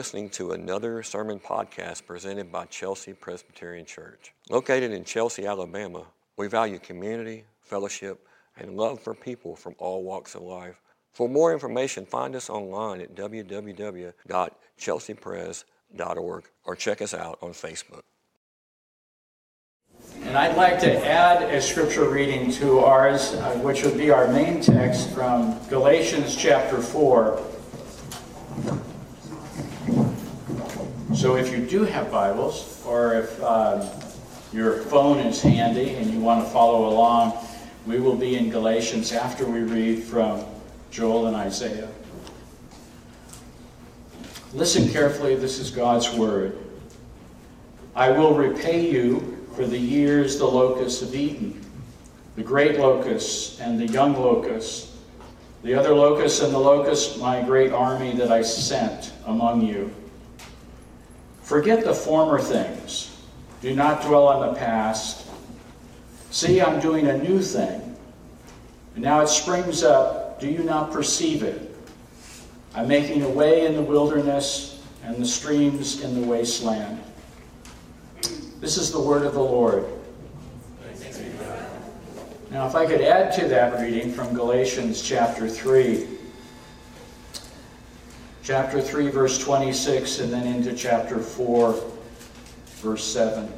listening to another sermon podcast presented by Chelsea Presbyterian Church. Located in Chelsea, Alabama, we value community, fellowship, and love for people from all walks of life. For more information, find us online at www.chelseapres.org or check us out on Facebook. And I'd like to add a scripture reading to ours, uh, which would be our main text from Galatians chapter 4. So if you do have Bibles, or if um, your phone is handy and you want to follow along, we will be in Galatians after we read from Joel and Isaiah. Listen carefully, this is God's word. I will repay you for the years the locusts have eaten, the great locusts and the young locusts, the other locusts and the locusts, my great army that I sent among you. Forget the former things. Do not dwell on the past. See, I'm doing a new thing. And now it springs up. Do you not perceive it? I'm making a way in the wilderness and the streams in the wasteland. This is the word of the Lord. Now, if I could add to that reading from Galatians chapter 3, chapter 3, verse 26, and then into chapter 4, verse 7.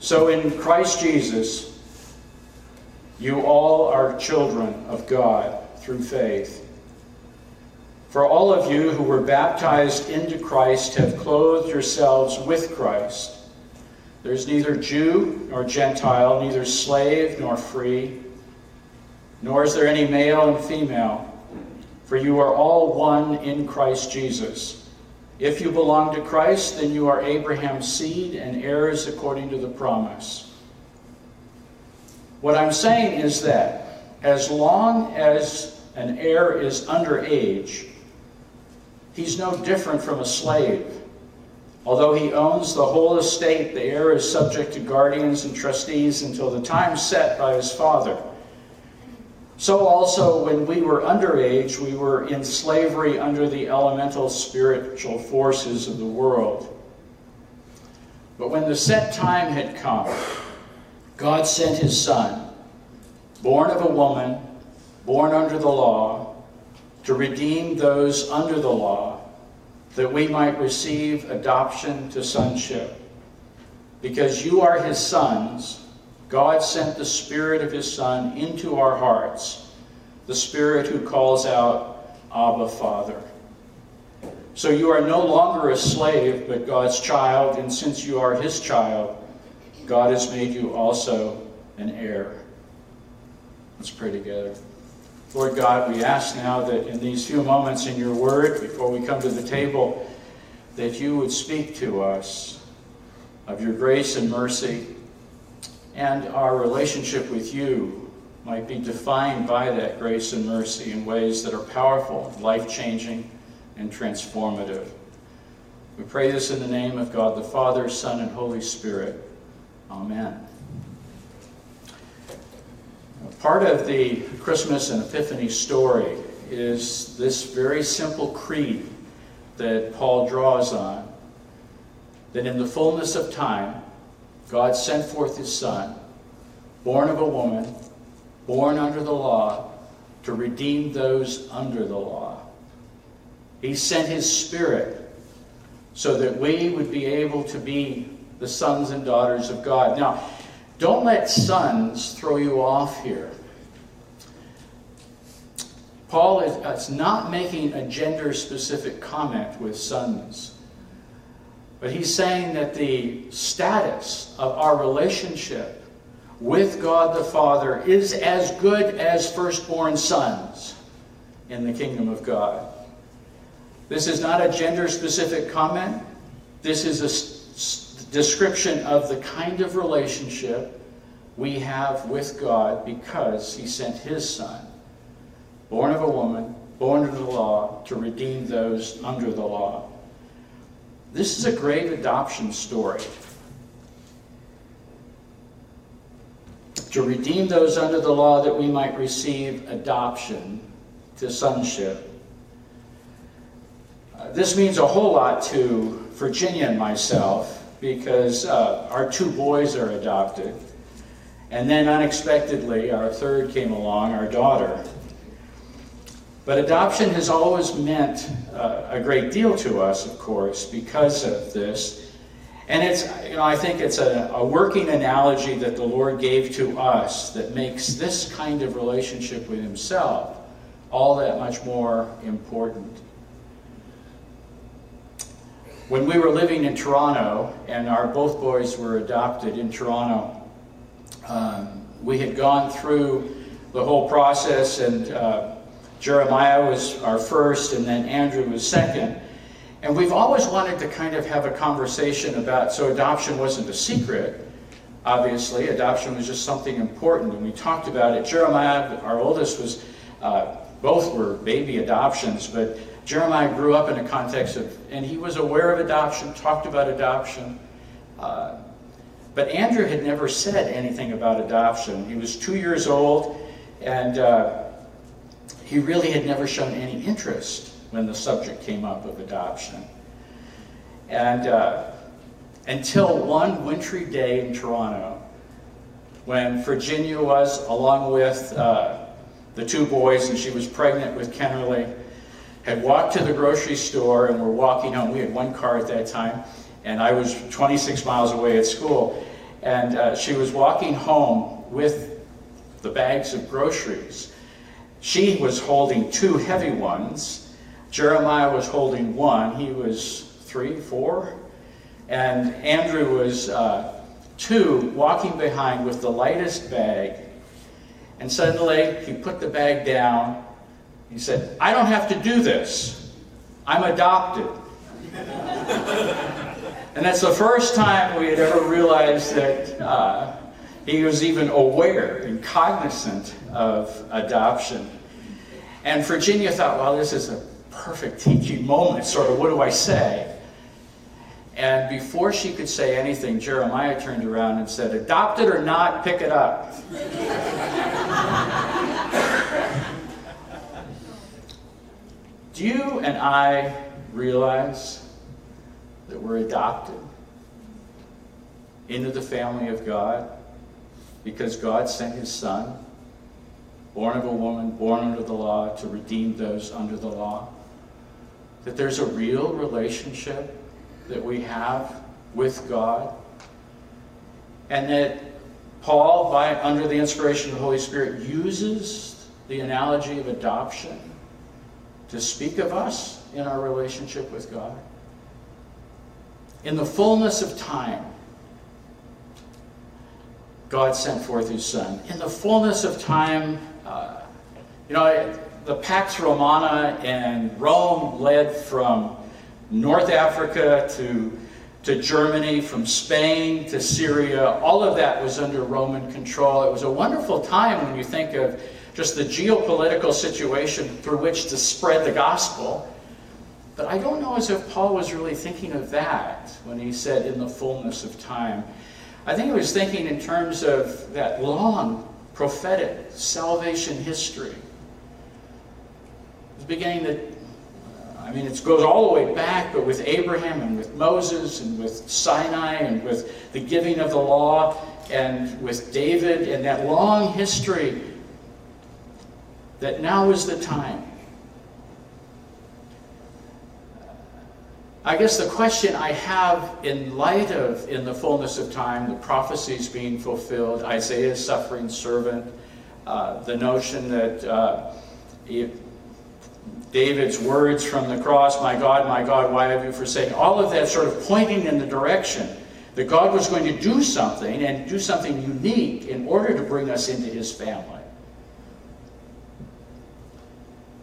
So in Christ Jesus, you all are children of God through faith. For all of you who were baptized into Christ have clothed yourselves with Christ. There's neither Jew nor Gentile, neither slave nor free, nor is there any male and female, for you are all one in Christ Jesus. If you belong to Christ, then you are Abraham's seed and heirs according to the promise. What I'm saying is that as long as an heir is under age, He's no different from a slave. Although he owns the whole estate, the heir is subject to guardians and trustees until the time set by his father. So also, when we were underage, we were in slavery under the elemental spiritual forces of the world. But when the set time had come, God sent his Son, born of a woman, born under the law, to redeem those under the law, that we might receive adoption to sonship. Because you are his sons, God sent the Spirit of his Son into our hearts, the Spirit who calls out, Abba, Father. So you are no longer a slave, but God's child, and since you are his child, God has made you also an heir. Let's pray together. Lord God, we ask now that in these few moments in your word, before we come to the table, that you would speak to us of your grace and mercy, and our relationship with you might be defined by that grace and mercy in ways that are powerful, life changing, and transformative. We pray this in the name of God the Father, Son, and Holy Spirit. Amen. Part of the Christmas and Epiphany story is this very simple creed that Paul draws on that in the fullness of time, God sent forth his Son, born of a woman, born under the law, to redeem those under the law. He sent his Spirit so that we would be able to be the sons and daughters of God. Now, don't let sons throw you off here. Paul is, not making a gender specific comment with sons, but he's saying that the status of our relationship with God the Father is as good as firstborn sons in the kingdom of God. This is not a gender specific comment. This is a description of the kind of relationship we have with God because He sent His Son born of a woman, born under the law, to redeem those under the law. This is a great adoption story. To redeem those under the law that we might receive adoption to sonship. this means a whole lot to Virginia and myself because uh, our two boys are adopted. And then unexpectedly, our third came along, our daughter. But adoption has always meant uh, a great deal to us, of course, because of this. And it's, you know, I think it's a, a working analogy that the Lord gave to us that makes this kind of relationship with Himself all that much more important. When we were living in Toronto, and our both boys were adopted in Toronto, um, we had gone through the whole process, and uh, Jeremiah was our first, and then Andrew was second. And we've always wanted to kind of have a conversation about, so adoption wasn't a secret, obviously. Adoption was just something important, and we talked about it. Jeremiah, our oldest, was, uh, both were baby adoptions, but Jeremiah grew up in a context of, and he was aware of adoption, talked about adoption. Uh, but Andrew had never said anything about adoption. He was two years old, and uh, he really had never shown any interest when the subject came up of adoption. And uh, until one wintry day in Toronto, when Virginia was, along with uh, the two boys, and she was pregnant with Kennerly, had walked to the grocery store and were walking home. We had one car at that time, and I was 26 miles away at school. And uh, she was walking home with the bags of groceries. She was holding two heavy ones. Jeremiah was holding one. He was three, four. And Andrew was uh, two, walking behind with the lightest bag. And suddenly he put the bag down he said, I don't have to do this. I'm adopted. and that's the first time we had ever realized that uh, he was even aware and cognizant of adoption. And Virginia thought, well, this is a perfect teaching moment, sort of, what do I say? And before she could say anything, Jeremiah turned around and said, Adopted or not, pick it up. Do you and I realize that we're adopted into the family of God because God sent his son, born of a woman, born under the law, to redeem those under the law? That there's a real relationship that we have with God? And that Paul, by, under the inspiration of the Holy Spirit, uses the analogy of adoption to speak of us in our relationship with God. In the fullness of time, God sent forth his Son. In the fullness of time, uh, you know, the Pax Romana and Rome led from North Africa to, to Germany, from Spain to Syria. All of that was under Roman control. It was a wonderful time when you think of just the geopolitical situation through which to spread the gospel. But I don't know as if Paul was really thinking of that when he said in the fullness of time. I think he was thinking in terms of that long prophetic salvation history. It's beginning to, I mean, it goes all the way back, but with Abraham and with Moses and with Sinai and with the giving of the law and with David and that long history that now is the time. I guess the question I have in light of, in the fullness of time, the prophecies being fulfilled, Isaiah's suffering servant, uh, the notion that uh, David's words from the cross, My God, my God, why have you forsaken? All of that sort of pointing in the direction that God was going to do something and do something unique in order to bring us into his family.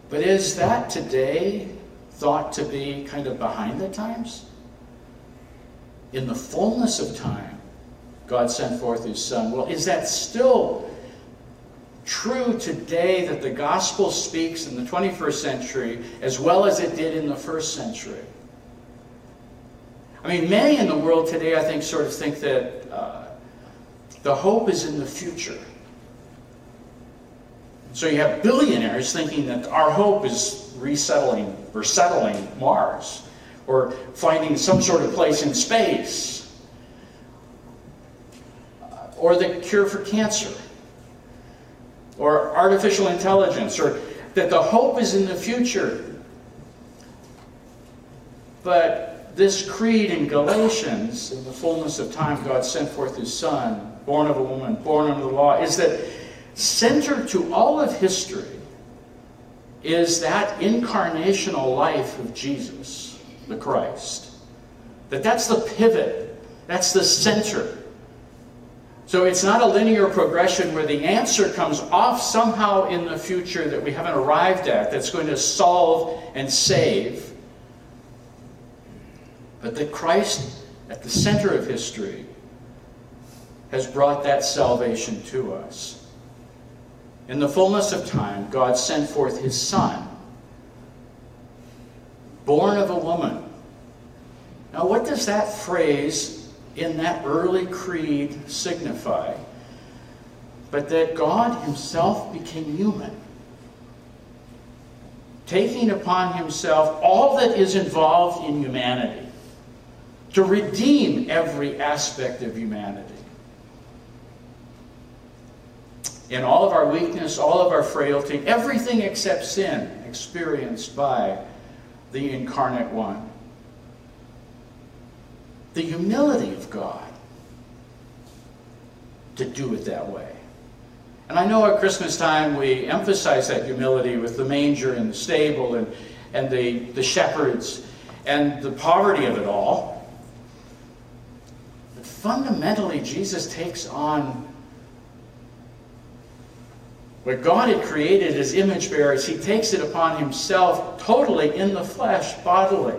But is that today thought to be kind of behind the times? In the fullness of time, God sent forth his Son. Well, is that still true today that the gospel speaks in the 21st century as well as it did in the first century? I mean, many in the world today, I think, sort of think that uh, the hope is in the future. So you have billionaires thinking that our hope is resettling or settling Mars or finding some sort of place in space or the cure for cancer or artificial intelligence or that the hope is in the future. But this creed in Galatians, in the fullness of time, God sent forth his Son, born of a woman, born under the law, is that center to all of history is that incarnational life of Jesus, the Christ. That that's the pivot, that's the center. So it's not a linear progression where the answer comes off somehow in the future that we haven't arrived at that's going to solve and save. But that Christ, at the center of history, has brought that salvation to us. In the fullness of time, God sent forth his Son, born of a woman. Now, what does that phrase in that early creed signify, but that God Himself became human, taking upon Himself all that is involved in humanity to redeem every aspect of humanity. In all of our weakness, all of our frailty, everything except sin experienced by the incarnate one the humility of God to do it that way. And I know at Christmas time we emphasize that humility with the manger and the stable and, and the, the shepherds and the poverty of it all. But fundamentally, Jesus takes on what God had created as image bearers, He takes it upon Himself totally in the flesh, bodily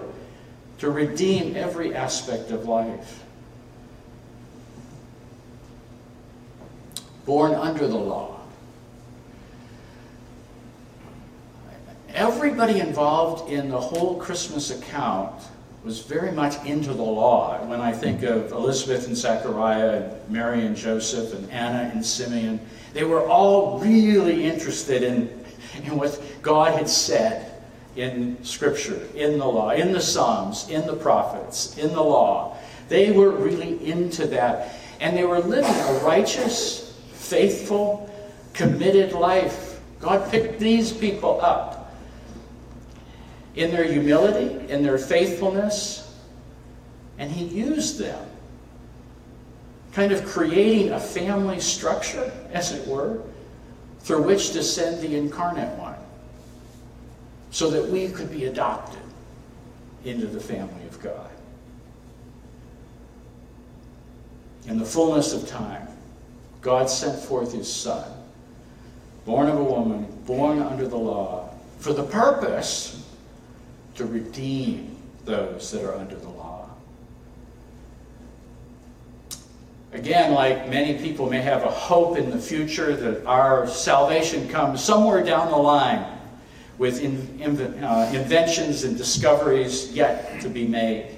to redeem every aspect of life. Born under the law. Everybody involved in the whole Christmas account was very much into the law. When I think of Elizabeth and Zechariah, and Mary and Joseph, and Anna and Simeon, they were all really interested in, in what God had said in Scripture, in the law, in the Psalms, in the prophets, in the law. They were really into that. And they were living a righteous, faithful, committed life. God picked these people up in their humility, in their faithfulness, and He used them, kind of creating a family structure, as it were, through which to send the incarnate one so that we could be adopted into the family of God. In the fullness of time, God sent forth his Son, born of a woman, born under the law, for the purpose to redeem those that are under the law. Again, like many people may have a hope in the future that our salvation comes somewhere down the line with in, in, uh, inventions and discoveries yet to be made.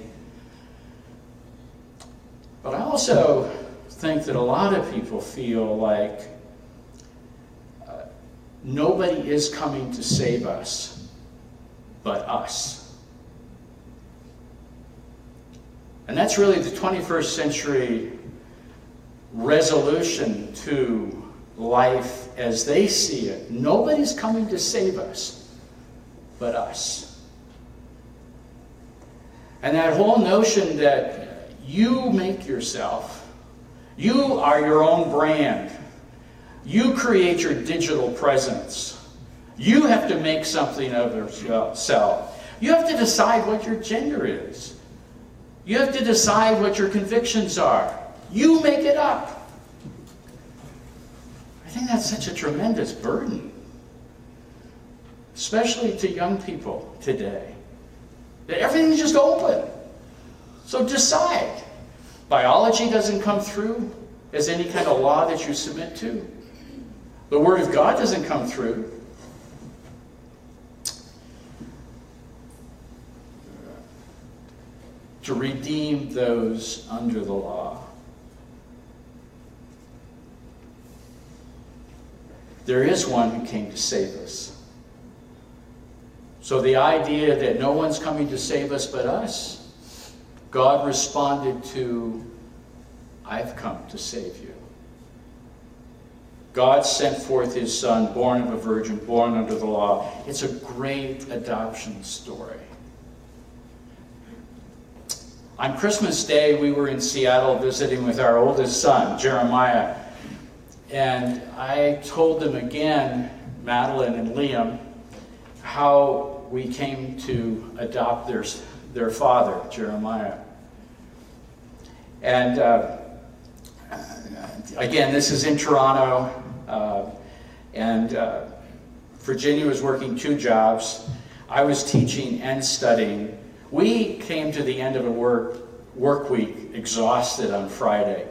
But I also think that a lot of people feel like uh, nobody is coming to save us but us. And that's really the 21st century resolution to life as they see it. Nobody's coming to save us but us. And that whole notion that you make yourself, you are your own brand, you create your digital presence, you have to make something of yourself. You have to decide what your gender is. You have to decide what your convictions are. You make it up. I think that's such a tremendous burden especially to young people today, that everything's just open. So decide. Biology doesn't come through as any kind of law that you submit to. The Word of God doesn't come through. To redeem those under the law. There is one who came to save us. So the idea that no one's coming to save us but us, God responded to, I've come to save you. God sent forth his son, born of a virgin, born under the law. It's a great adoption story. On Christmas Day, we were in Seattle visiting with our oldest son, Jeremiah. And I told them again, Madeline and Liam, how we came to adopt their, their father, Jeremiah. And uh, again, this is in Toronto, uh, and uh, Virginia was working two jobs. I was teaching and studying. We came to the end of a work, work week exhausted on Friday.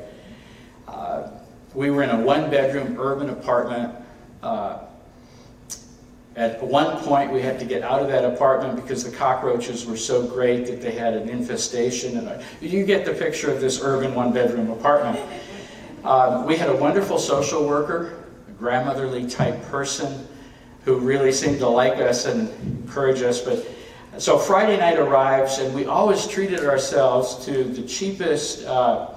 We were in a one bedroom urban apartment uh, at one point, we had to get out of that apartment because the cockroaches were so great that they had an infestation. And you get the picture of this urban one-bedroom apartment. Um, we had a wonderful social worker, a grandmotherly type person, who really seemed to like us and encourage us. But so Friday night arrives, and we always treated ourselves to the cheapest uh,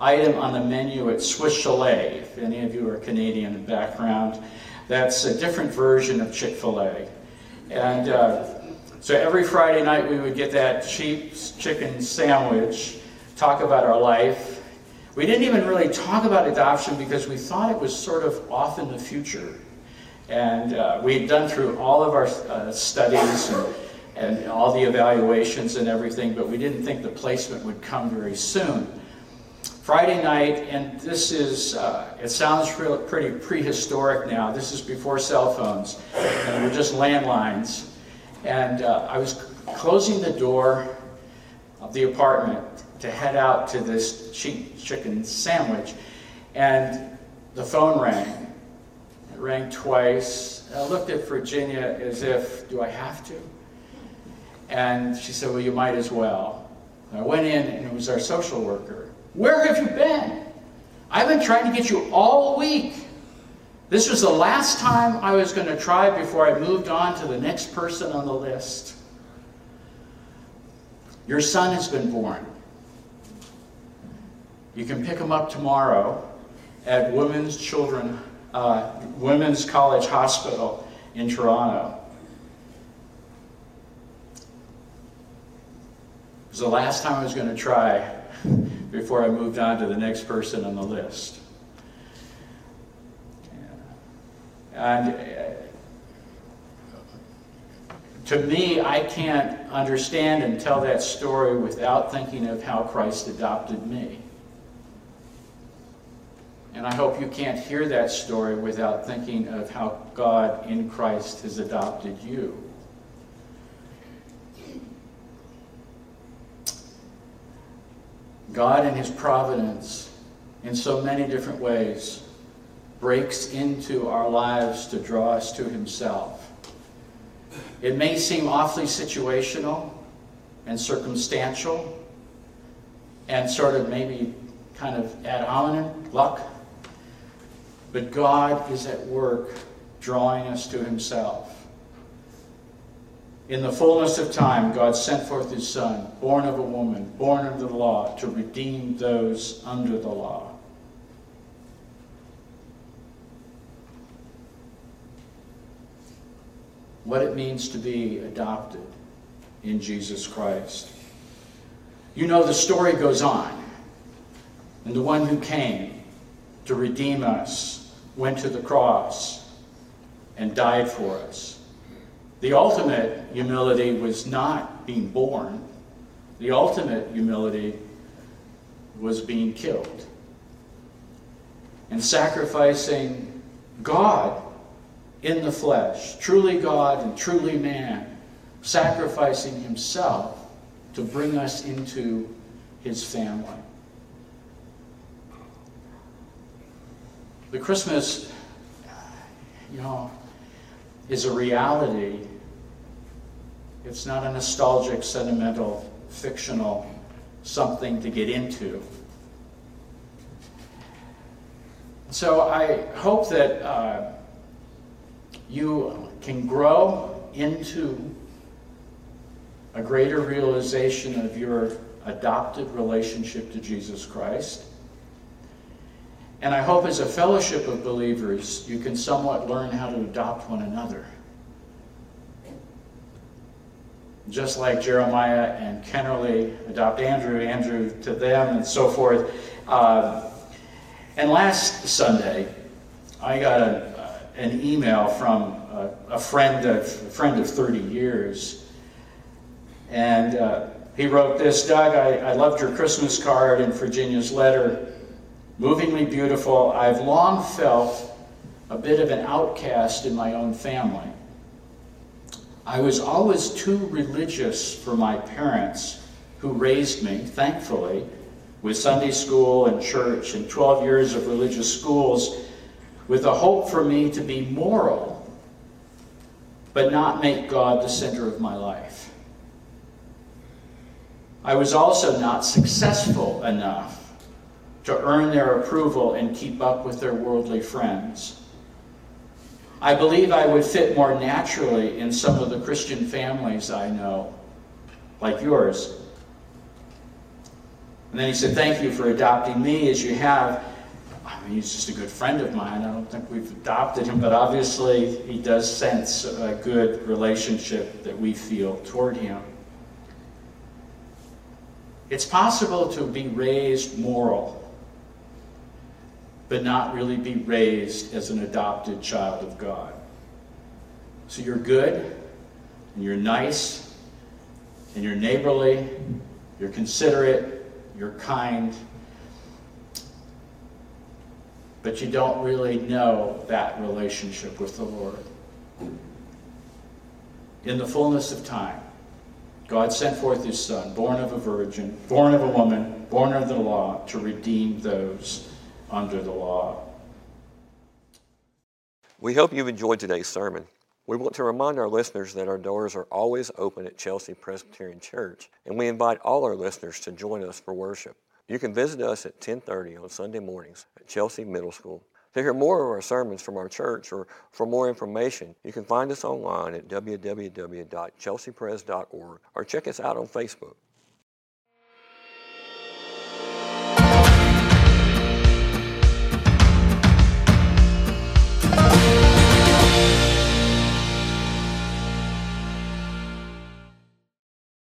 item on the menu at Swiss Chalet. If any of you are Canadian in background that's a different version of Chick fil A. And uh, so every Friday night we would get that cheap chicken sandwich, talk about our life. We didn't even really talk about adoption because we thought it was sort of off in the future. And uh, we had done through all of our uh, studies and, and all the evaluations and everything, but we didn't think the placement would come very soon. Friday night, and this is, uh, it sounds pretty prehistoric now. This is before cell phones, and we're just landlines. And uh, I was closing the door of the apartment to head out to this cheap chicken sandwich, and the phone rang. It rang twice. I looked at Virginia as if, do I have to? And she said, well, you might as well. I went in, and it was our social worker. Where have you been? I've been trying to get you all week. This was the last time I was going to try before I moved on to the next person on the list. Your son has been born. You can pick him up tomorrow at Women's Children, uh, Women's College Hospital in Toronto. It was the last time I was going to try before I moved on to the next person on the list. And uh, to me, I can't understand and tell that story without thinking of how Christ adopted me. And I hope you can't hear that story without thinking of how God in Christ has adopted you. God, in His providence, in so many different ways, breaks into our lives to draw us to Himself. It may seem awfully situational and circumstantial and sort of maybe kind of ad hominem, luck, but God is at work drawing us to Himself. In the fullness of time, God sent forth his Son, born of a woman, born under the law, to redeem those under the law. What it means to be adopted in Jesus Christ. You know, the story goes on. And the one who came to redeem us went to the cross and died for us. The ultimate humility was not being born. The ultimate humility was being killed. And sacrificing God in the flesh, truly God and truly man, sacrificing himself to bring us into his family. The Christmas, you know, is a reality. It's not a nostalgic, sentimental, fictional something to get into. So I hope that uh, you can grow into a greater realization of your adopted relationship to Jesus Christ. And I hope as a fellowship of believers, you can somewhat learn how to adopt one another. Just like Jeremiah and Kennerly adopt Andrew, Andrew to them, and so forth. Uh, and last Sunday, I got a, uh, an email from a, a, friend of a friend of 30 years and uh, he wrote this Doug, I, I loved your Christmas card and Virginia's letter. Movingly beautiful. I've long felt a bit of an outcast in my own family. I was always too religious for my parents, who raised me, thankfully, with Sunday school and church and 12 years of religious schools, with a hope for me to be moral, but not make God the center of my life. I was also not successful enough to earn their approval and keep up with their worldly friends. I believe I would fit more naturally in some of the Christian families I know, like yours. And then he said, Thank you for adopting me as you have. I mean, he's just a good friend of mine. I don't think we've adopted him, but obviously he does sense a good relationship that we feel toward him. It's possible to be raised moral, but not really be raised as an adopted child of God. So you're good, and you're nice, and you're neighborly, you're considerate, you're kind, but you don't really know that relationship with the Lord. In the fullness of time, God sent forth his Son, born of a virgin, born of a woman, born of the law, to redeem those under the law. We hope you've enjoyed today's sermon. We want to remind our listeners that our doors are always open at Chelsea Presbyterian Church, and we invite all our listeners to join us for worship. You can visit us at 10:30 on Sunday mornings at Chelsea Middle School. To hear more of our sermons from our church or for more information, you can find us online at www.chelseapres.org or check us out on Facebook.